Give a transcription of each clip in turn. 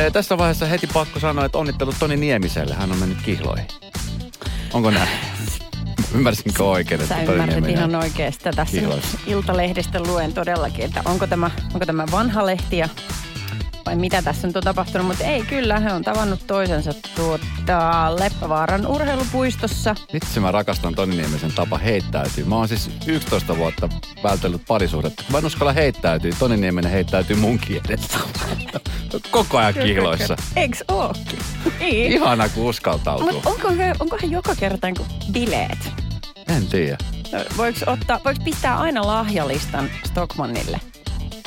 Eh, Tässä vaiheessa heti pakko sanoa, että onnittelut Toni Niemiselle. Hän on mennyt kihloihin. Onko näin? Ymmärsinkö oikein, että Sä ymmärrät Nieminen ihan on oikein sitä tässä kihloissa? Iltalehdestä luen todellakin, että onko tämä, onko tämä vanha lehti ja vai mitä tässä nyt on tapahtunut, mutta ei kyllä, he on tavannut toisensa tuota Leppävaaran urheilupuistossa. Vitsi mä rakastan Toni Niemisen tapa heittäytyä. Mä oon siis 11 vuotta vältellyt parisuhdetta. Mä en uskalla heittäytyä. Toni Nieminen heittäytyy munkin edessä. Koko ajan kihloissa. Eiks ookin? Niin. Ihana kun uskaltautuu. Mutta onko, onkohan joka kerta niin bileet? En tiedä. Voiko, ottaa, voiko pistää aina lahjalistan Stockmannille?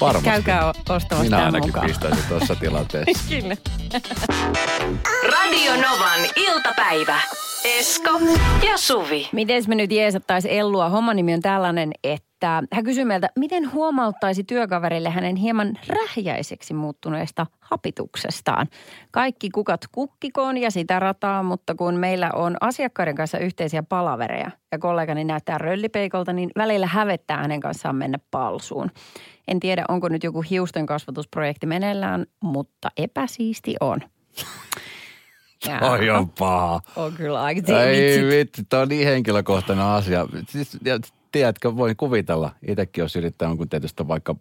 Varmasti. Käykää ostamassa Minä tämän ainakin mukaan. pistäisin tuossa tilanteessa. Kyllä. Radio Novan iltapäivä. Esko ja Suvi. Miten me nyt jeesattaisi Ellua? Homman nimi on tällainen, että hän kysyy meiltä, miten huomauttaisi työkaverille hänen hieman rähjäiseksi muuttuneesta hapituksestaan. Kaikki kukat kukkikoon ja sitä rataa, mutta kun meillä on asiakkaiden kanssa yhteisiä palavereja ja kollegani näyttää röllipeikolta, niin välillä hävettää hänen kanssaan mennä palsuun. En tiedä, onko nyt joku hiusten kasvatusprojekti meneillään, mutta epäsiisti on. Ja, Oi on paha. on kyllä aika Ei vitsi, tämä on niin henkilökohtainen asia. Siis, ja tiedätkö, voin kuvitella. Itsekin jos yrittää jonkun tietystä vaikka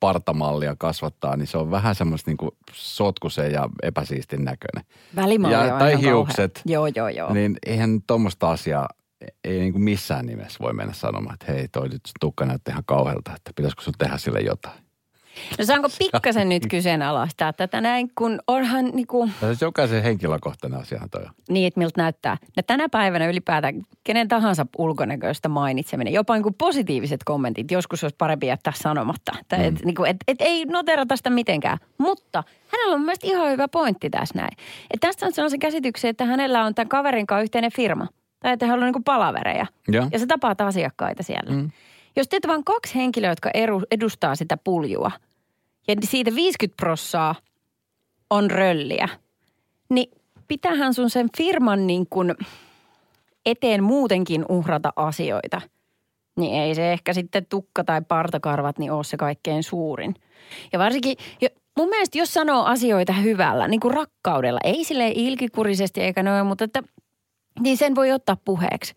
partamallia kasvattaa, niin se on vähän semmoista niin sotkusen ja epäsiistin näköinen. Välimalli Ja- on tai hiukset. kauhea. Joo, joo, joo. Niin eihän tuommoista asiaa ei niin kuin missään nimessä voi mennä sanomaan, että hei, toi nyt tukka näyttää ihan kauhealta, että pitäisikö sun tehdä sille jotain. No saanko pikkasen nyt kyseenalaistaa tätä näin, kun onhan niinku, Ja siis jokaisen henkilökohtainen asiahan toi on. niin, että miltä näyttää. No tänä päivänä ylipäätään kenen tahansa ulkonäköistä mainitseminen, jopa niin kuin positiiviset kommentit, joskus olisi parempi jättää sanomatta. Tai et, niin kuin, et, et, ei noterata sitä mitenkään. Mutta hänellä on mun mielestä ihan hyvä pointti tässä näin. Että tästä on sellaisen käsityksen, että hänellä on tämän kaverin kanssa yhteinen firma. Tai että hän on niin kuin palavereja. Ja. Ja sä tapaat asiakkaita siellä. Mm. Jos teet vain kaksi henkilöä, jotka edustaa sitä puljua, ja siitä 50 prossaa on rölliä, niin pitähän sun sen firman niin kuin eteen muutenkin uhrata asioita. Niin ei se ehkä sitten tukka tai partakarvat niin ole se kaikkein suurin. Ja varsinkin, mun mielestä jos sanoo asioita hyvällä, niin kuin rakkaudella, ei sille ilkikurisesti eikä noin, mutta että, niin sen voi ottaa puheeksi.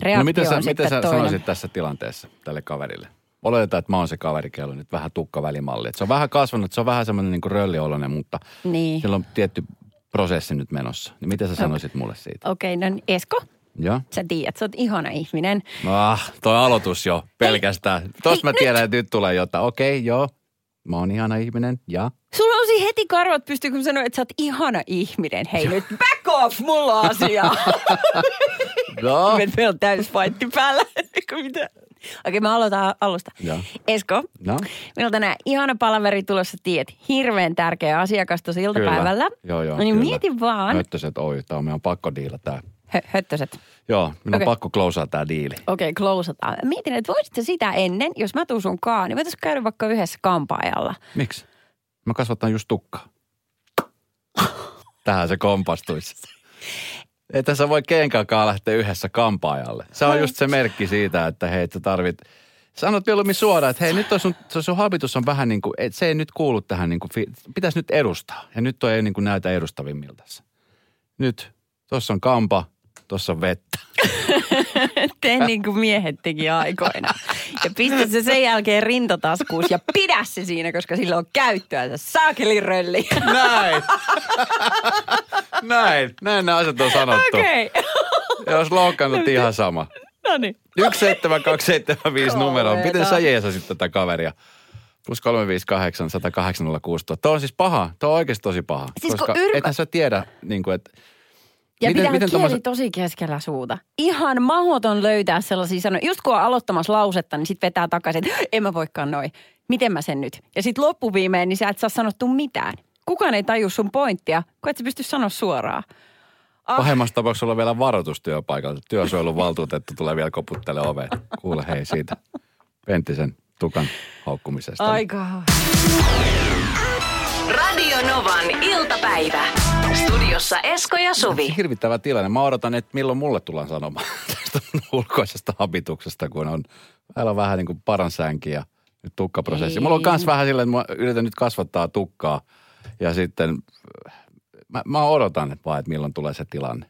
Reaktio No miten sä, sitten sä toinen. sanoisit tässä tilanteessa tälle kaverille? Oletetaan, että mä oon se kaveri, kello nyt vähän tukkavälimalli. Et se on vähän kasvanut, se on vähän semmoinen niin röllioloinen, mutta Niin. sillä on tietty prosessi nyt menossa. Niin mitä sä sanoisit mulle siitä? Okei, no niin, Esko, Joo? sä tiedät, sä oot ihana ihminen. Ah, toi aloitus jo pelkästään. Tuosta mä hei, tiedän, että nyt tulee jotain. Okei, joo. Mä oon ihana ihminen, ja? Sulla on siinä heti karvat pystyy, kun sanoit, että sä oot ihana ihminen. Hei nyt, back off, mulla on asia. No. Me- Meillä on täys fightti päällä. Mitä? Okei, mä aloitan alusta. Joo. Esko, No, meillä on tänään ihana palaveri tulossa, tiet. Hirveän tärkeä asiakas tuossa iltapäivällä. Joo, joo, No niin kyllä. mieti vaan. Höttöset, oi, tää on meidän pakko diila tää. Hö, höttöset. Joo, minun Okei. on pakko closea tää diili. Okei, okay, closeataan. Mietin, että voisitko sitä ennen, jos mä tuun sun kaa, niin voitaisiin käydä vaikka yhdessä kampaajalla. Miksi? Mä kasvatan just tukkaa. Tähän se kompastuisi. Ei tässä voi kenkäänkaan lähteä yhdessä kampaajalle. Se on just se merkki siitä, että hei, sä tarvit... Sanot mieluummin suoraan, että hei, nyt toi sun, sun habitus on vähän niin kuin, että se ei nyt kuulu tähän niin kuin, pitäisi nyt edustaa. Ja nyt toi ei niin kuin näytä edustavimmilta. Nyt, tuossa on kampa, tuossa on vettä. Tee niin kuin miehet teki aikoina. Ja pistä se sen jälkeen rintataskuus ja pidä se siinä, koska sillä on käyttöä. Se saakeli rölli. Näin. Näin. Näin nämä asiat on sanottu. Okei. Ja jos loukkaannut ihan sama. No niin. 17275 numero. Miten sä jeesasit tätä kaveria? Plus 358 108 016. Tuo on siis paha. Tuo on oikeasti tosi paha. Siis koska ethän sä tiedä, niin kuin, että Ja Miten- pitää miten kieli tommoset- tosi keskellä suuta. Ihan mahdoton löytää sellaisia sanoja. Just kun on aloittamassa lausetta, niin sitten vetää takaisin, että en mä voikaan noin. Miten mä sen nyt? Ja sitten loppuviimein, niin sä et saa sanottu mitään. Kukaan ei taju sun pointtia, kun et sä pysty sanoa suoraan. Ah. pahemmassa tapauksessa on vielä varoitus työpaikalta. Työsuojelun valtuutettu tulee vielä koputtele oveen. Kuule hei siitä Penttisen tukan haukkumisesta. Aika. Radio Novan iltapäivä. Studiossa Esko ja Suvi. Hirvittävä tilanne. Mä odotan, että milloin mulle tullaan sanomaan tästä ulkoisesta habituksesta, kun on, täällä on vähän niin kuin paransänki ja nyt tukkaprosessi. Ei. Mulla on myös vähän silleen, että mä yritän nyt kasvattaa tukkaa Ja sitten mä, mä odotan että vaan, että milloin tulee se tilanne.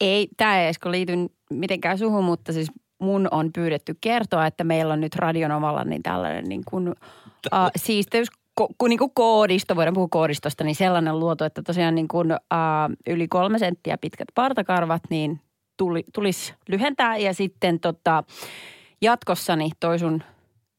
Ei, tämä ei Esko liity mitenkään suhun, mutta siis mun on pyydetty kertoa, että meillä on nyt Radionovalla niin tällainen niin kuin, uh, siisteys ko, ku, niin kuin koodisto, voidaan puhua koodistosta, niin sellainen luoto, että tosiaan niin kuin, uh, yli kolme senttiä pitkät partakarvat, niin tuli, tulisi lyhentää ja sitten tota, jatkossani toi sun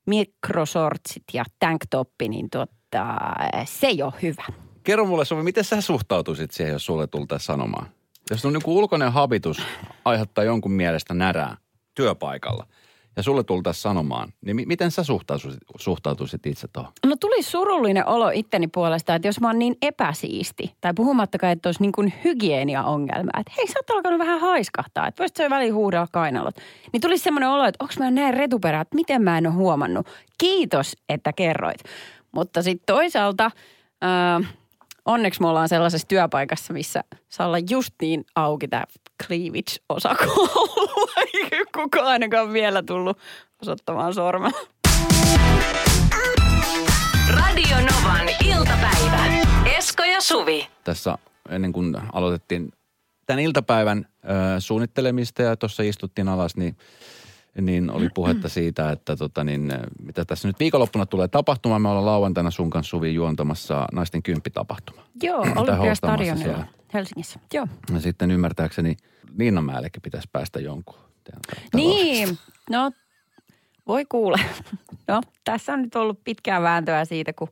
mikrosortsit ja tanktoppi, niin tota, se ei ole hyvä. Kerro mulle Suvi, miten sä suhtautuisit siihen, jos sulle tultaisiin sanomaan? Jos on niin ulkoinen habitus aiheuttaa jonkun mielestä närää työpaikalla ja sulle tultaisiin sanomaan, niin mi- miten sä suhtautuisit, suhtautuisit itse tuohon? No tuli surullinen olo itteni puolesta, että jos mä oon niin epäsiisti, tai puhumattakaan, että olisi niin kuin hygienia-ongelma, että hei sä oot alkanut vähän haiskahtaa, että voisit sä väliin huudella kainalot. Niin tuli semmoinen olo, että onko mä näin retuperä, että miten mä en ole huomannut. Kiitos, että kerroit. Mutta sitten toisaalta... Äh, onneksi me ollaan sellaisessa työpaikassa, missä saa olla just niin auki tämä cleavage-osakoulu. Eikä kukaan ainakaan vielä tullut osoittamaan sormella. Radio Novan iltapäivä. Esko ja Suvi. Tässä ennen kuin aloitettiin tämän iltapäivän ö, suunnittelemista ja tuossa istuttiin alas, niin niin oli puhetta siitä, että tota niin, mitä tässä nyt viikonloppuna tulee tapahtumaan. Me ollaan lauantaina sun kanssa Suvi juontamassa naisten kymppitapahtuma. Joo, Olympiastadionilla Helsingissä. Joo. Ja sitten ymmärtääkseni Linnanmäellekin pitäisi päästä jonkun. Niin, no voi kuule. No tässä on nyt ollut pitkää vääntöä siitä, kun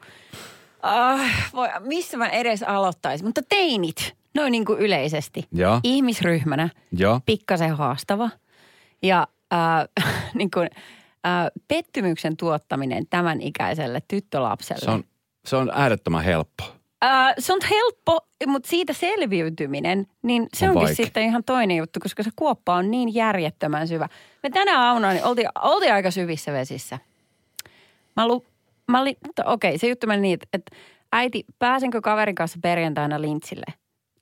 äh, voi, missä mä edes aloittaisin. Mutta teinit, noin niin kuin yleisesti. Joo. Ihmisryhmänä, Joo. pikkasen haastava. Ja äh, niin kuin, äh, pettymyksen tuottaminen tämän ikäiselle tyttölapselle. Se on, se on äärettömän helppo. Äh, se on helppo, mutta siitä selviytyminen, niin se On onkin vaikea. sitten ihan toinen juttu, koska se kuoppa on niin järjettömän syvä. Me tänä aamuna niin oltiin, oltiin aika syvissä vesissä. Mä, lu, mä olin, to- okei, se juttu meni niin, että, että äiti, pääsenkö kaverin kanssa perjantaina lintsille?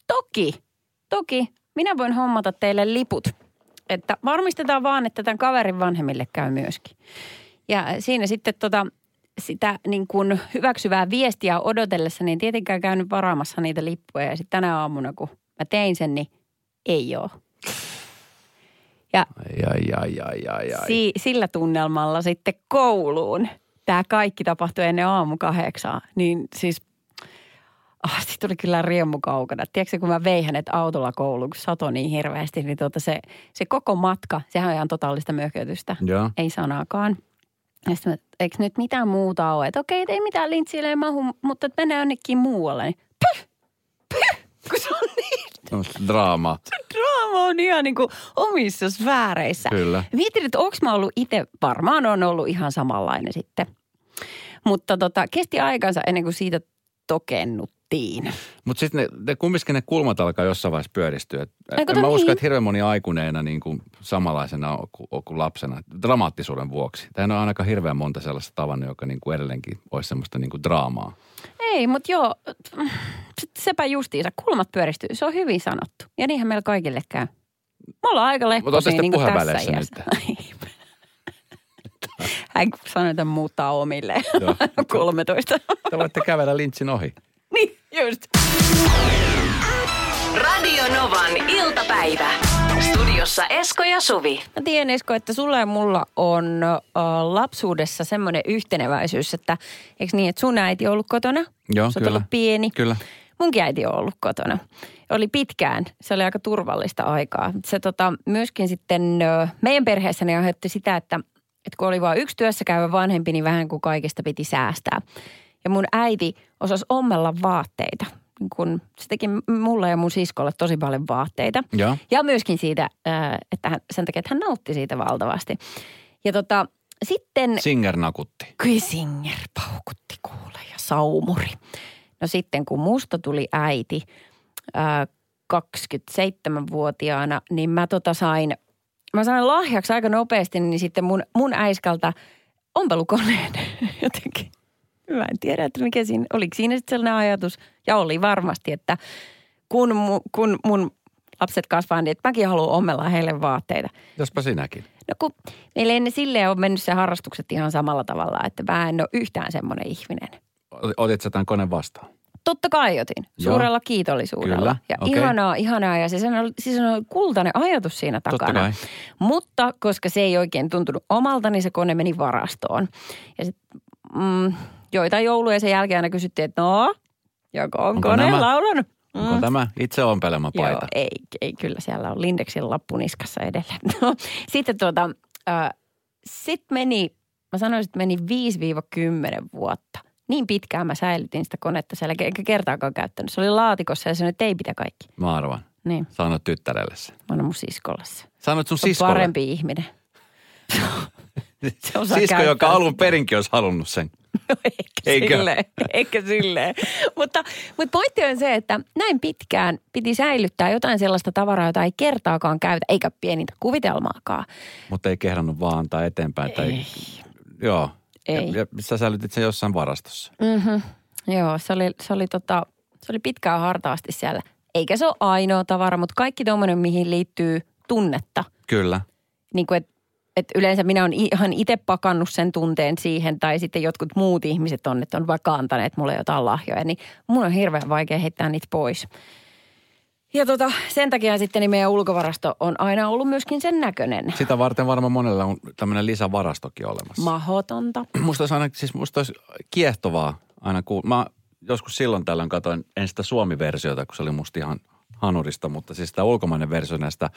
Toki, toki. Minä voin hommata teille liput. Että varmistetaan vaan, että tämän kaverin vanhemmille käy myöskin. Ja siinä sitten tota, sitä niin kuin hyväksyvää viestiä odotellessa, niin tietenkään käynyt varaamassa niitä lippuja. Ja sitten tänä aamuna, kun mä tein sen, niin ei ole. Ja Ai, ai, ai, ai, ai. si- sillä tunnelmalla sitten kouluun. Tämä kaikki tapahtui ennen aamu kahdeksaa. Niin siis, ah, sit tuli kyllä riemu kaukana. Tiedätkö, kun mä vein hänet autolla kouluun, kun satoi niin hirveästi, niin tuota se, se koko matka, sehän on ihan totaalista mökötystä. Joo. Ei sanaakaan. Ja sitten mä, eikö nyt mitään muuta ole? Että okei, ei mitään lintsille ei mahu, mutta että mennään jonnekin muualle. Niin, pyh, pyh, kun se on niin On draama. draama on ihan niin kuin omissa sfääreissä. Kyllä. Mietin, että onko mä ollut itse, varmaan on ollut ihan samanlainen sitten. Mutta tota, kesti aikansa ennen kuin siitä tokennuttiin. Mutta sitten ne, ne, kumminkin ne kulmat alkaa jossain vaiheessa pyöristyä. Ai, en mä usko, niin. että hirveän moni aikuneena niin kuin samanlaisena kuin, kuin lapsena. Dramaattisuuden vuoksi. Tämä on ainakaan hirveän monta sellaista tavannut, joka niin kuin edelleenkin olisi semmoista niin kuin draamaa. Ei, mutta joo, sepä justiinsa. Kulmat pyöristyy, se on hyvin sanottu. Ja niinhän meillä kaikille käy. Me ollaan aika lepposia niin tässä iässä. Hän sanoi, että muuttaa omille Joo. 13. Te voitte kävellä lintsin ohi. niin, just. Radio Novan iltapäivä. Studiossa Esko ja Suvi. Mä tiedän Esko, että sulla ja mulla on äh, lapsuudessa semmoinen yhteneväisyys, että eikö niin, että sun äiti on ollut kotona? Joo, Sä kyllä. ollut pieni. Kyllä. Munkin äiti on ollut kotona. Oli pitkään. Se oli aika turvallista aikaa. Se tota, myöskin sitten ö, meidän perheessäni aiheutti sitä, että, että kun oli vain yksi työssä käyvä vanhempi, niin vähän kuin kaikesta piti säästää. Ja mun äiti osasi ommella vaatteita. Niin kun se teki mulle ja mun siskolle tosi paljon vaatteita. Joo. Ja myöskin siitä, että hän, sen takia, että hän nautti siitä valtavasti. Ja tota, sitten Singer nakutti. Kysinger paukutti kuule ja saumuri. No sitten kun musta tuli äiti ää, 27-vuotiaana, niin mä tota sain, mä sain lahjaksi aika nopeasti, niin sitten mun, mun äiskalta ompelukoneen jotenkin. Mä en tiedä, että mikä siinä, oliko siinä sitten sellainen ajatus. Ja oli varmasti, että kun, mu, kun mun lapset kasvaa, niin että mäkin haluan ommella heille vaatteita. Jospa sinäkin. No kun meillä ei ne silleen ole mennyt se harrastukset ihan samalla tavalla, että mä en ole yhtään semmoinen ihminen. Otit sä tämän koneen vastaan? totta kai otin. Joo. Suurella kiitollisuudella. Kyllä, Ja okei. ihanaa, ihanaa. Ja se, oli, siis on kultainen ajatus siinä Totta takana. kai. Mutta koska se ei oikein tuntunut omalta, niin se kone meni varastoon. Ja sit, mm, joitain jouluja sen jälkeen aina kysyttiin, että no, joko on Onko kone nämä- laulanut? Onko tämä itse ompelema Joo, paita? ei, ei, kyllä siellä on Lindexin lappu niskassa edelleen. No, sitten tuota, äh, sit meni, mä sanoisin, että meni 5-10 vuotta. Niin pitkään mä säilytin sitä konetta siellä, eikä kertaakaan käyttänyt. Se oli laatikossa ja se ei pitä kaikki. Mä arvan. Niin, Sanoit tyttärelle sen. mä annan mun siskolle se. Sun Se siskolle. parempi ihminen. Se Sisko, joka käyttää alun perinkin olisi halunnut sen. eikä Eikö? silleen, eikä silleen. mutta, mutta pointti on se, että näin pitkään piti säilyttää jotain sellaista tavaraa, jota ei kertaakaan käytä, eikä pienintä kuvitelmaakaan. Mutta ei kehdannut vaan antaa eteenpäin. Tai... Joo. Ei. Ja, ja sä säilytit sen jossain varastossa. Mm-hmm. Joo, se oli, se, oli tota, se oli pitkään hartaasti siellä. Eikä se ole ainoa tavara, mutta kaikki tuommoinen, mihin liittyy tunnetta. Kyllä. Niin kuin, että et yleensä minä olen ihan itse pakannut sen tunteen siihen, tai sitten jotkut muut ihmiset on, että on vaikka antaneet mulle jotain lahjoja, niin mun on hirveän vaikea heittää niitä pois. Ja tota, sen takia sitten niin meidän ulkovarasto on aina ollut myöskin sen näköinen. Sitä varten varmaan monella on tämmöinen lisävarastokin olemassa. Mahotonta. musta olisi aina, siis musta olisi kiehtovaa aina kuulla. Mä joskus silloin tällöin katsoin, en sitä Suomi-versiota, kun se oli musta ihan hanurista, mutta siis sitä ulkomainen versio näistä,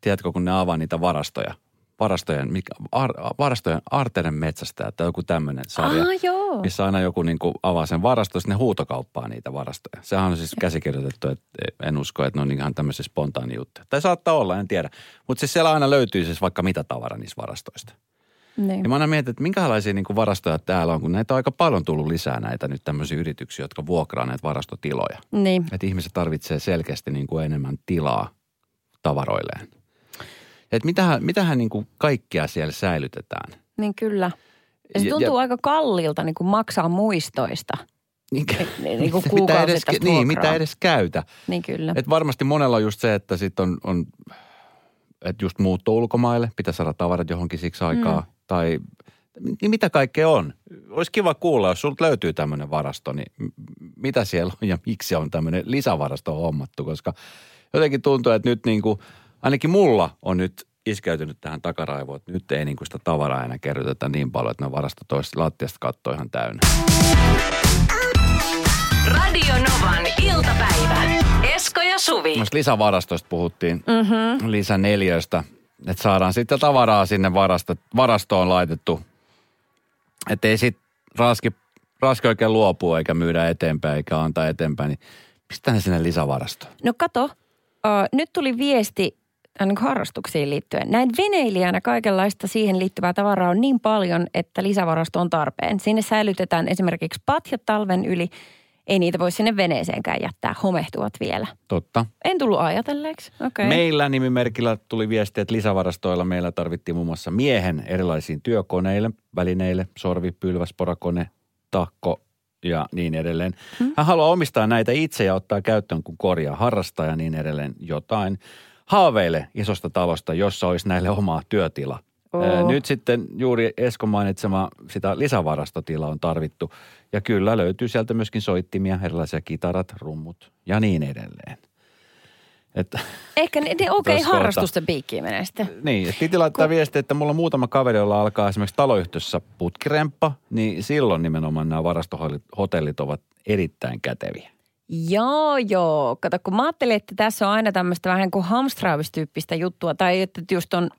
tiedätkö, kun ne avaa niitä varastoja. Varastojen, mikä, ar, varastojen Arteren metsästä, tai joku tämmöinen sarja. Ah, joo. Missä aina joku niin kuin avaa sen varaston, ne huutokauppaa niitä varastoja. Sehän on siis käsikirjoitettu, että en usko, että ne on ihan tämmöisiä spontaani juttuja. Tai saattaa olla, en tiedä. Mutta siis siellä aina löytyy siis vaikka mitä tavara niissä varastoista. Niin. Ja mä aina mietin, että minkälaisia niin kuin varastoja täällä on, kun näitä on aika paljon tullut lisää näitä nyt tämmöisiä yrityksiä, jotka vuokraa näitä varastotiloja. Niin. Että ihmiset tarvitsee selkeästi niin kuin enemmän tilaa tavaroilleen. Että mitähän, mitähän niin kuin kaikkea siellä säilytetään. Niin kyllä. Ja se tuntuu ja- aika kalliilta niin kuin maksaa muistoista. Niin, niin- niin kuin mitä edes, niin, mitä edes käytä. Niin kyllä. Et varmasti monella on just se, että sit on, on että just muutto ulkomaille, pitää saada tavarat johonkin siksi aikaa. Mm. Tai niin mitä kaikkea on. Olisi kiva kuulla, jos sulta löytyy tämmöinen varasto, niin mitä siellä on ja miksi on tämmöinen lisävarasto hommattu. Koska jotenkin tuntuu, että nyt niin kuin, ainakin mulla on nyt iskeytynyt tähän takaraivoon, että nyt ei niin kuin sitä tavaraa enää kerrytetä niin paljon, että ne varastot olisi lattiasta kattoa ihan täynnä. Radio Novan iltapäivä. Esko ja Suvi. Noista lisävarastoista puhuttiin, mm-hmm. lisäneliöistä, että saadaan sitten tavaraa sinne varasto, varastoon laitettu, että ei sitten raski, raski oikein luopua eikä myydä eteenpäin eikä antaa eteenpäin, niin pistää ne sinne lisävarastoon. No kato, uh, nyt tuli viesti niin harrastuksiin liittyen. Näin veneilijänä kaikenlaista siihen liittyvää tavaraa on niin paljon, että lisävarasto on tarpeen. Sinne säilytetään esimerkiksi patjat talven yli. Ei niitä voi sinne veneeseenkään jättää, homehtuvat vielä. Totta. En tullut ajatelleeksi. Okay. Meillä nimimerkillä tuli viesti, että lisävarastoilla meillä tarvittiin muun muassa miehen erilaisiin työkoneille, välineille, sorvi, pylväs, porakone, takko ja niin edelleen. Hän haluaa omistaa näitä itse ja ottaa käyttöön, kun korjaa harrastaa ja niin edelleen jotain. Haaveille isosta talosta, jossa olisi näille omaa työtila. Ää, Nyt sitten juuri Esko mainitsema sitä lisävarastotilaa on tarvittu. Ja kyllä löytyy sieltä myöskin soittimia, erilaisia kitarat, rummut ja niin edelleen. Että Ehkä ne, ne okei, Tuossa harrastusten piikkiin menee sitten. niin, että piti laittaa viesti, että mulla on muutama kaveri, jolla alkaa esimerkiksi taloyhtiössä putkiremppa, niin silloin nimenomaan nämä varastohotellit ovat erittäin käteviä. Joo, joo. Kato, kun mä ajattelin, että tässä on aina tämmöistä vähän kuin hamstraavistyyppistä juttua, tai että just on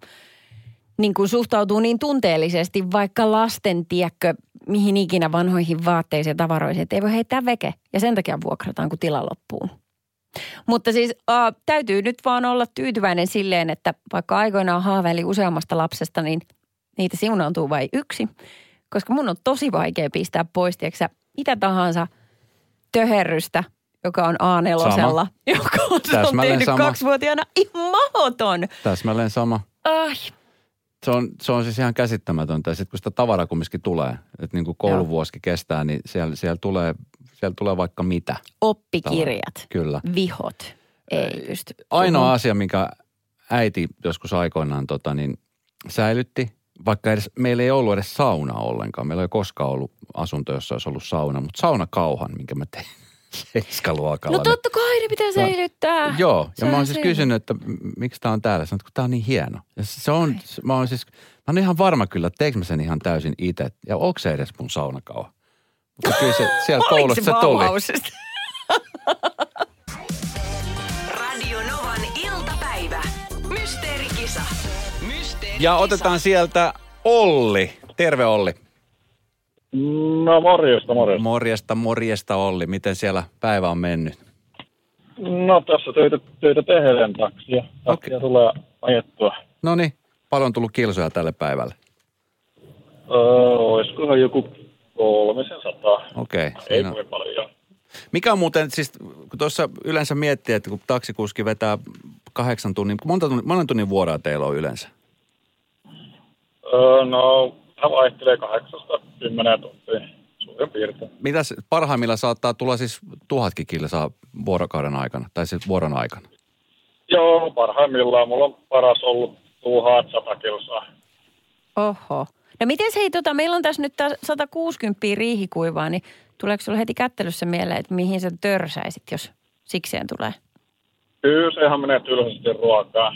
niin kuin suhtautuu niin tunteellisesti vaikka lasten, tiedätkö, mihin ikinä vanhoihin vaatteisiin ja tavaroihin, että ei voi heittää veke. Ja sen takia vuokrataan, kun tila loppuu. Mutta siis äh, täytyy nyt vaan olla tyytyväinen silleen, että vaikka aikoinaan haaveili useammasta lapsesta, niin niitä siunaantuu vain yksi. Koska mun on tosi vaikea pistää pois, tiedätkö, mitä tahansa töherrystä, joka on A4, Sama. joka on, tehnyt sama. kaksivuotiaana ihan mahoton. Täsmälleen sama. Ai, Se on, se on siis ihan käsittämätöntä. Sitten kun sitä tavaraa kumminkin tulee, että niin kuin kouluvuosikin kestää, niin siellä, siellä, tulee, siellä tulee vaikka mitä. oppikirjat, Kyllä. vihot, ei pysty. Ainoa asia, minkä äiti joskus aikoinaan tota, niin säilytti, vaikka edes, meillä ei ollut edes saunaa ollenkaan. Meillä ei koskaan ollut asunto, jossa olisi ollut sauna, mutta saunakauhan, minkä mä tein. seiskaluokalla. No totta kai ne pitää säilyttää. Joo, ja Se mä on oon siis kysynyt, että miksi tää on täällä. Sanoit, kun tää on niin hieno. Ja se on, se- mä oon siis, mä oon ihan varma kyllä, että teekö mä sen ihan täysin itse. Ja onko se edes mun saunakauha? Mutta kyllä se, siellä koulussa se tuli. Radio Novan iltapäivä. Mysteerikisa. Mysteerikisa. Ja otetaan sieltä Olli. Terve Olli. No morjesta, morjesta. Morjesta, morjesta Olli. Miten siellä päivä on mennyt? No tässä töitä, töitä tehdään taksia. Taksia Okei. tulee ajettua. No niin, paljon on tullut kilsoja tälle päivälle. Öö, olisikohan joku kolmisen sataa. Okei. Okay, Ei kovin paljon. Mikä on muuten, siis kun tuossa yleensä miettii, että kun taksikuski vetää kahdeksan tunnin, monta tunnin, monen tunnin vuoroa teillä on yleensä? Öö, no, hän vaihtelee kahdeksasta kymmeneen tuntia suurin piirtein. Mitäs parhaimmilla saattaa tulla siis tuhatkin kilsaa vuorokauden aikana, tai siis vuoron aikana? Joo, parhaimmillaan mulla on paras ollut tuhat sata kilsaa. Oho. No miten hei, tota, meillä on tässä nyt tää 160 riihikuivaa, niin tuleeko sulla heti kättelyssä mieleen, että mihin sä törsäisit, jos sikseen tulee? Kyllä sehän menee tylsästi ruokaa.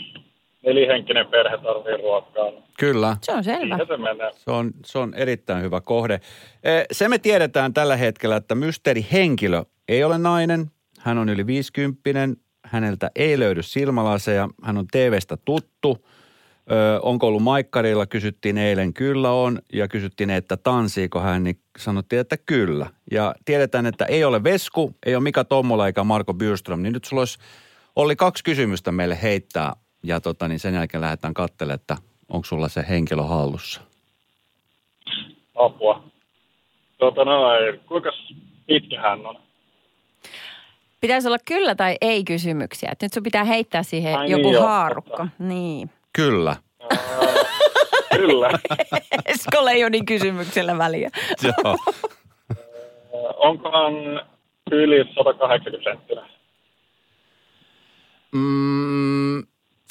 Nelihenkinen perhe tarvii ruokaa. Kyllä, Se on selvä. Siihen se menee. se on, se on erittäin hyvä kohde. Eh, Se me tiedetään tällä hetkellä, että mysteerihenkilö ei ole nainen. Hän on yli 50 häneltä ei löydy silmälaseja, hän on TVstä tuttu. Ö, onko ollut maikkarilla, kysyttiin eilen, kyllä on, ja kysyttiin, että tanssiiko hän, niin sanottiin, että kyllä. Ja tiedetään, että ei ole Vesku, ei ole Mika Tommola eikä Marko Byrström, niin nyt sulla olisi, oli kaksi kysymystä meille heittää, ja tota, niin sen jälkeen lähdetään katselemaan, että onko sulla se henkilö hallussa. Apua. Tota noin, kuinka pitkä hän on? Pitäisi olla kyllä tai ei kysymyksiä. Et nyt sun pitää heittää siihen Ai joku niin, haarukka. totta. Niin. Kyllä. Kyllä. Eskolle ei ole niin kysymyksellä väliä. Joo. Onkohan yli 180 senttinen? Mm,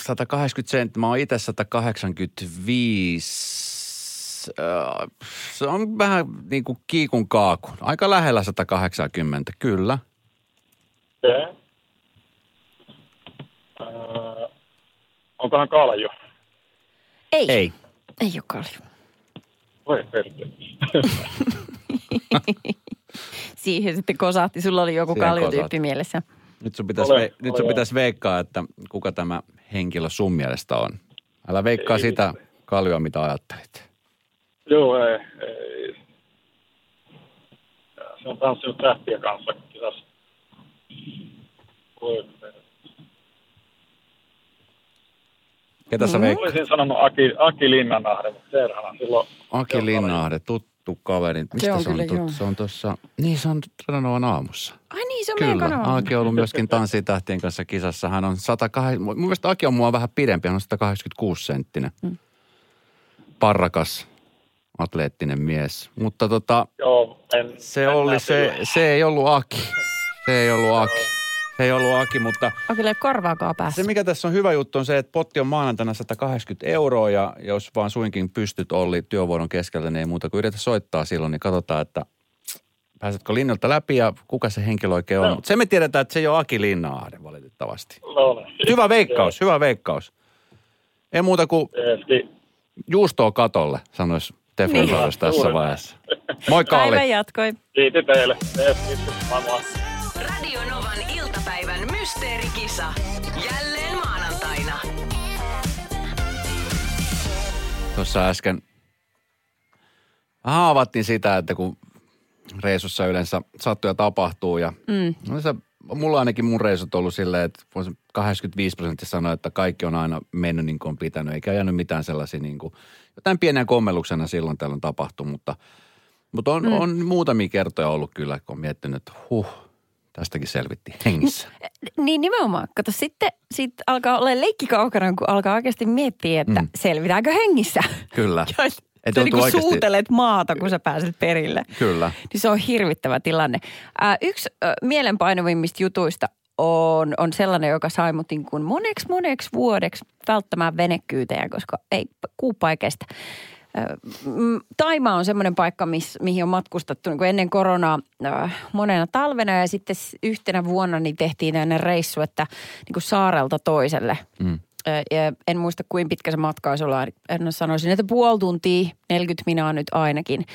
180 senttiä. Mä oon itse 185. Äh, Se on vähän niin kuin kiikun kaakun. Aika lähellä 180, kyllä. Okei. Öö, onkohan kalju? Ei. Ei. Ei ole kalju. Voi perkele. Siihen sitten kosahti. Sulla oli joku kaljutyyppi mielessä. Nyt sun pitäisi, Ole, ve- nyt ole sun joo. pitäisi veikkaa, että kuka tämä henkilö sun mielestä on. Älä veikkaa Ei sitä kaljua, mitä ajattelit. Joo, ei, ei. Se on tanssinut tähtiä kanssa kisassa. Ketä sä veikkaat? Olisin sanonut Aki, Aki Linnanahde, mutta perhana silloin... Aki Linnahde, tuttu kaveri. Mistä on se on? kyllä, Tut- joo. se on tuossa, niin se on Radanovan aamussa. Ai niin, se on meidän Kyllä, kanava. Aki on ollut myöskin tanssitähtien kanssa kisassa. Hän on 108, mun mielestä Aki on mua vähän pidempi, hän on 186 senttinen. Mm. Parrakas, atleettinen mies. Mutta tota, Joo, en, se mennään oli se, se ei ollut Aki. Se ei ollut Aki. Se ei ollut Aki, mutta Akille ei ole korvaakaan päässä. se mikä tässä on hyvä juttu on se, että potti on maanantaina 180 euroa ja jos vaan suinkin pystyt Olli työvuoron keskellä, niin ei muuta kuin yritä soittaa silloin, niin katsotaan, että pääsetkö linnalta läpi ja kuka se henkilö oikein on. Joo. Mutta se me tiedetään, että se ei ole Aki Linnaahde valitettavasti. No niin. Hyvä veikkaus, hyvä veikkaus. Ei muuta kuin juustoa katolle, sanoisi Teflon Niin. tässä vaiheessa. Moikka Päivän Olli. jatkoi. Kiitos teille. Moi. Radio Novan iltapäivän mysteerikisa. Jälleen maanantaina. Tuossa äsken haavattiin sitä, että kun reissussa yleensä sattuu ja tapahtuu ja Mm. no se, mulla ainakin mun reissut on ollut silleen, että voisin 85 prosenttia sanoa, että kaikki on aina mennyt niin kuin on pitänyt, eikä jäänyt mitään sellaisia niin kuin, jotain pieniä kommelluksena silloin tällöin tapahtuu, mutta, mutta on, mm. on muutamia kertoja ollut kyllä, kun on miettinyt, että huh, tästäkin selvittiin hengissä. Niin nimenomaan. Kato, sitten sit alkaa olla leikki kaukana, kun alkaa oikeasti miettiä, että Mm. selvitäänkö hengissä. Kyllä, Ja Et sä niin oikeasti- suutelet maata, kun sä pääset perille. kyllä. Niin se on hirvittävä tilanne. Ää, yksi äh, mielenpainovimmista jutuista on, on sellainen, joka sai mut niin kuin moneksi moneksi vuodeksi välttämään venekkyytejä, koska ei, kuuppa ei kestä. Mm, Taima on semmoinen paikka, miss, mihin on matkustettu niin kuin ennen koronaa äh, monena talvena ja sitten yhtenä vuonna niin tehtiin tämmöinen reissu, että niin kuin saarelta toiselle. Mm. Äh, Ja en muista kuinka pitkä se matka olisi olla. En sanoisin, että puoli tuntia, 40 minaa nyt ainakin.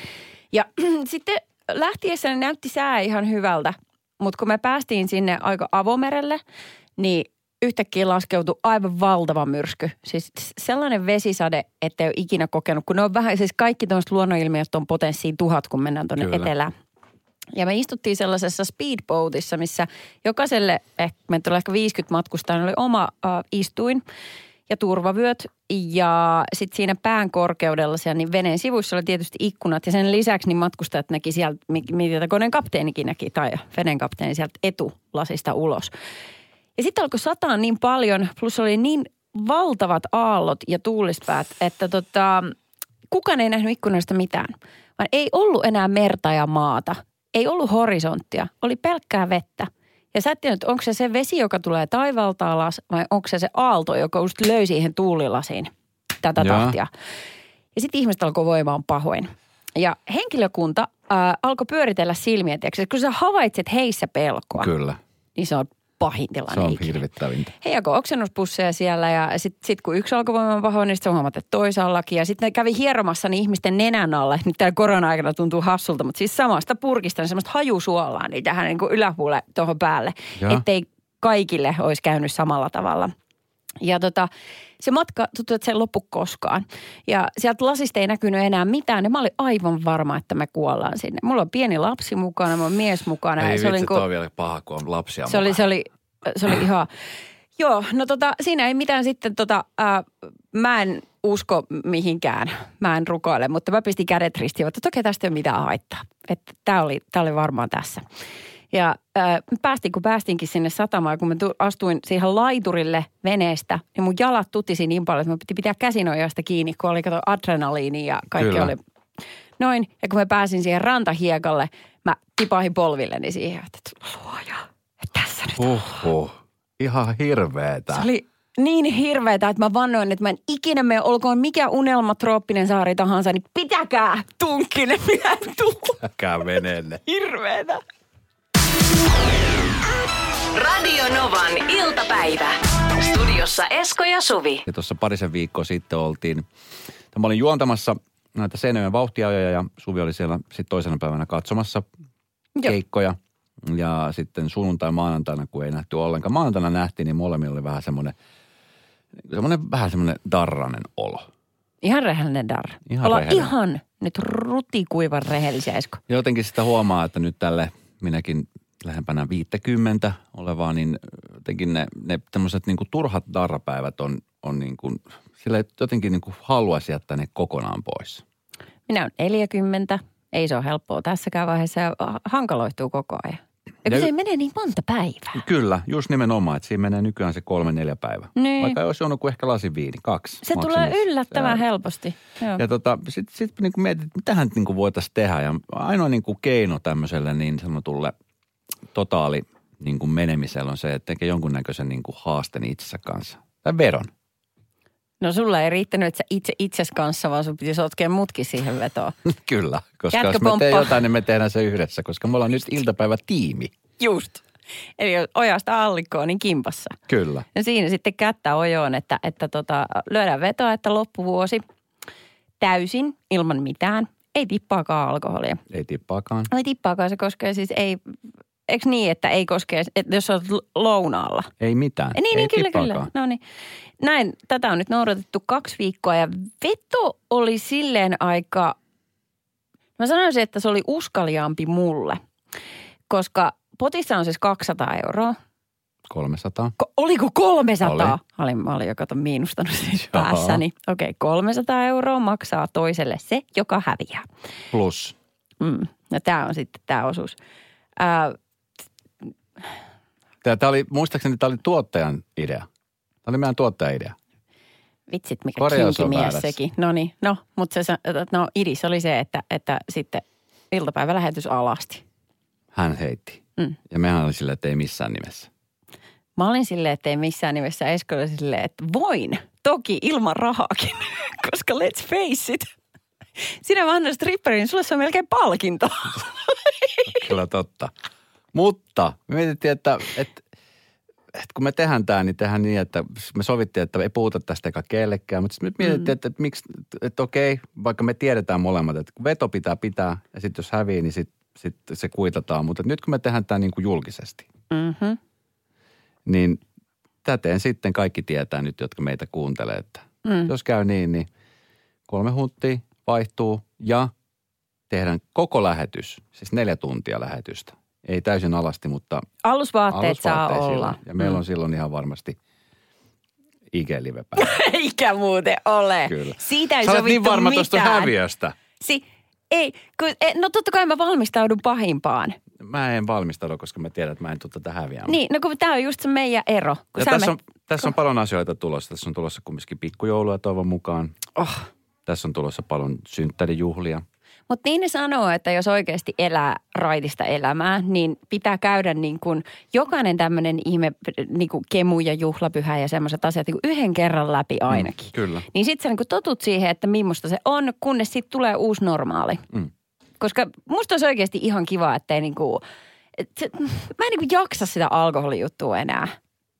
Ja sitten lähtiessä näytti sää ihan hyvältä, mutta kun me päästiin sinne aika avomerelle, niin yhtäkkiä laskeutui aivan valtava myrsky. Siis sellainen vesisade, että ei ole ikinä kokenut, kun ne on vähän, siis kaikki tuollaiset luonnonilmiöt on potenssiin tuhat, kun mennään tuonne Kyllä. etelään. Ja me istuttiin sellaisessa speedboatissa, missä jokaiselle, ehkä, meitä oli ehkä 50 matkustajaa, oli oma äh, istuin ja turvavyöt. Ja sitten siinä pään korkeudella siellä niin veneen sivuissa oli tietysti ikkunat. Ja sen lisäksi niin matkustajat näki sieltä, mi- mitä koneen kapteenikin näki, tai veneen kapteeni sieltä etulasista ulos. Ja sitten alkoi sataa niin paljon, plus oli niin valtavat aallot ja tuulispäät, että tota, kukaan ei nähnyt ikkunasta mitään. Vaan ei ollut enää merta ja maata. Ei ollut horisonttia. Oli pelkkää vettä. Ja sä et onko se se vesi, joka tulee taivaalta alas, vai onko se se aalto, joka just löi siihen tuulilasiin tätä Joo. tahtia. Ja sitten ihmiset alkoi voimaan pahoin. Ja henkilökunta ää, alkoi pyöritellä silmiä, tiedätkö, kun sä havaitset heissä pelkoa, Kyllä. niin se on pahin Se tilanne on ikinä. hirvittävintä. He jakoi oksennuspusseja siellä ja sitten sit kun yksi alkoi voimaan pahoin, niin sitten huomaat, että toisaallakin. Ja sitten ne kävi hieromassa niin ihmisten nenän alle. Nyt tämä korona-aikana tuntuu hassulta, mutta siis samasta purkista niin semmoista hajusuolaa niin tähän niin kuin yläpuolelle tuohon päälle. Joo. Ettei kaikille olisi käynyt samalla tavalla. Ja tota, se matka tuntui, että se ei loppu koskaan. Ja sieltä lasista ei näkynyt enää mitään. Ja mä olin aivan varma, että me kuollaan sinne. Mulla on pieni lapsi mukana, mulla on mies mukana. Ei ja vitsi, se oli, se niinku- on vielä paha, kun on lapsia se oli, se oli, se oli ihan, joo, no tota, siinä ei mitään sitten tota, ää, mä en usko mihinkään, mä en rukoile, mutta mä pistin kädet ristiin, että okei tästä ei ole mitään haittaa. Että tää oli, tää oli varmaan tässä. Ja ää, päästiin, kun päästinkin sinne satamaan, kun mä tu- astuin siihen laiturille veneestä, niin mun jalat tutisi niin paljon, että mun piti pitää käsinojasta kiinni, kun oli kato adrenaliini ja kaikki Kyllä. oli noin. Ja kun mä pääsin siihen rantahiekalle, mä tipahin polvilleni siihen, että luoja, että tässä nyt Huhhuh. Ihan hirveetä. se oli niin hirveetä, että mä vannoin, että mä en ikinä mene, olkoon mikä unelma trooppinen saari tahansa, niin pitäkää tunkkille, minä en tuu. Äkää veneelle. Hirveetä. Radio Novan iltapäivä. Studiossa Esko ja Suvi. Ja tuossa parisen viikkoa sitten oltiin, mä olin juontamassa näitä Seinäjoen vauhtiajoja ja Suvi oli siellä sitten toisena päivänä katsomassa Joo. keikkoja. Ja sitten sunnuntai maanantaina, kun ei nähty ollenkaan. Maanantaina nähtiin, niin molemmilla oli vähän semmoinen, semmoinen vähän semmoinen darranen olo. Ihan rehellinen dar. Ihan Ollaan rehellinen. ihan nyt rutikuivan rehellisiä, Esko. Jotenkin sitä huomaa, että nyt tälle minäkin lähempänä 50 olevaa, niin jotenkin ne, ne tämmöiset niin turhat darrapäivät on, on niin kuin, sillä jotenkin niin kuin haluaisi jättää ne kokonaan pois. Minä olen 40. Ei se ole helppoa tässäkään vaiheessa ja hankaloituu koko ajan. Ja kun se menee niin monta päivää. Kyllä, just nimenomaan, että siinä menee nykyään se kolme neljä päivä. Niin. Vaikka olisi juonut kuin ehkä lasin viini, kaksi. Se tulee maksimissa. yllättävän Ja- helposti. Joo. Ja tota, sitten sit niin mietit, että mitähän niin kuin voitaisiin tehdä. Ja ainoa niin kuin keino tämmöiselle niin sanotulle totaali niin kuin menemiselle on se, että tekee jonkunnäköisen niin kuin haasteen itsensä kanssa. Tai veron. No sulla ei riittänyt, että sä itse itses kanssa, vaan sun piti sotkea mutkin siihen vetoon. Kyllä, koska jos me teemme jotain, niin me tehdään se yhdessä, koska me ollaan nyt iltapäivä tiimi. Just. Eli ojasta allikkoon, niin kimpassa. Kyllä. Ja siinä sitten kättä ojoon, että, että tota, lyödään vetoa, että loppuvuosi täysin ilman mitään. Ei tippaakaan alkoholia. Ei tippaakaan. Ei tippaakaan, se koskee siis ei, eikö niin, että ei koskee, että jos olet lounaalla. Ei mitään. Niin, ei niin kyllä, kyllä. No niin. Näin, tätä on nyt noudatettu kaksi viikkoa ja veto oli silleen aika, mä sanoisin, että se oli uskaliaampi mulle, koska potissa on siis 200 euroa. 300. Ko- oliko 300? Oli. Mä olin, mä olin jo kato miinustanut siis Joo. päässäni. Okei, okay, 300 euroa maksaa toiselle se, joka häviää. Plus. Mm. No tämä on sitten tämä osuus. Ää, Tämä oli, muistaakseni tämä oli tuottajan idea. Tämä oli meidän tuottajan idea. vitsit, mikä Korjaus kinkimies sekin. No niin, no, mutta se, no idis oli se, että, että sitten iltapäivälähetys alasti. Hän heitti. Mm. Ja mehän oli silleen, että ei missään nimessä. Mä olin silleen, että ei missään nimessä Esko oli silleen, että voin, toki ilman rahaakin, koska let's face it. Sinä vanha stripperi, niin sulle se on melkein palkinto. Kyllä totta. Mutta me mietittiin, että, että, että kun me tehdään tämä, niin tehdään niin, että me sovittiin, että ei puhuta tästä eikä kellekään. Mutta sitten me mietittiin, mm. että, että, miksi, että okei, vaikka me tiedetään molemmat, että veto pitää pitää ja sitten jos hävii, niin sitten sit se kuitataan. Mutta nyt kun me tehdään tämä niin kuin julkisesti, Mm-hmm. niin täten sitten kaikki tietää nyt, jotka meitä kuuntelee, että Mm. jos käy niin, niin kolme hunttia vaihtuu ja tehdään koko lähetys, siis neljä tuntia lähetystä. Ei täysin alasti, mutta Alusvaatteet saa alusvaatteisiin. olla. Ja meillä on silloin ihan varmasti IG-live. Eikä muuten ole. Kyllä. Siitä ei Sä olet niin varma tuosta häviöstä. Si- ei, kun, e, no totta kai mä valmistaudun pahimpaan. Mä en valmistaudu, koska mä tiedän, että mä en tule tätä häviämään. Niin, no kun tää on just se meidän ero. Kun Ja sä tässä, me- on, tässä on paljon asioita tulossa. Tässä on tulossa kumminkin pikkujoulua toivon mukaan. Oh. Tässä on tulossa paljon synttärijuhlia. Mutta niin ne sanoo, että jos oikeasti elää raitista elämää, niin pitää käydä niin kuin jokainen tämmöinen ihme niin kuin kemu ja juhlapyhä ja semmoiset asiat niin kuin yhden kerran läpi ainakin. Mm, kyllä. Niin sitten sä niin kuin totut siihen, että millaista se on, kunnes sitten tulee uusi normaali. Mm. Koska musta olisi oikeasti ihan kiva, että ei niin kuin, et se, mä en niin kuin jaksa sitä alkoholijuttua enää.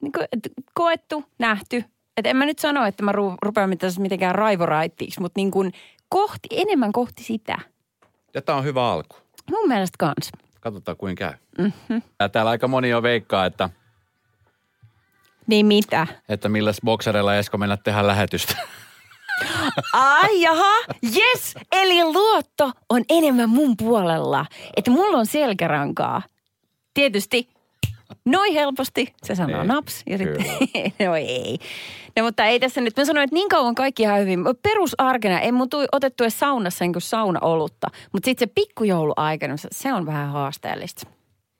Niin kuin, et koettu, nähty. Et en mä nyt sano, että mä ru, rupean mitenkään raivoraittiiksi, mutta niin kuin kohti, enemmän kohti sitä. Ja tämä on hyvä alku. Mun mielestä kans. Katsotaan kuin käy. Mm-hmm. Ja täällä aika moni jo veikkaa, että, Niin mitä? että milläs boksereilla Esko mennä tehdä lähetystä. Ai jaha, yes! Eli luotto on enemmän mun puolella. Että mulla on selkärankaa. Tietysti noin helposti, se sanoo Niin, naps. Ja sitten, no ei. No mutta ei tässä nyt, mä sanoin, että niin kauan kaikki ihan hyvin. Perusarkena, ei mun tui otettu edes saunassa niin kuin saunaolutta. Mutta sitten se pikkujouluaikana, se- se on vähän haasteellista.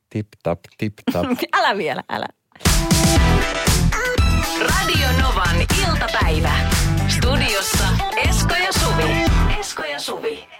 tip tap, tip tap. älä vielä, älä. Radio Novan iltapäivä. Studiossa Esko ja Suvi. Esko ja Suvi. Esko ja Suvi.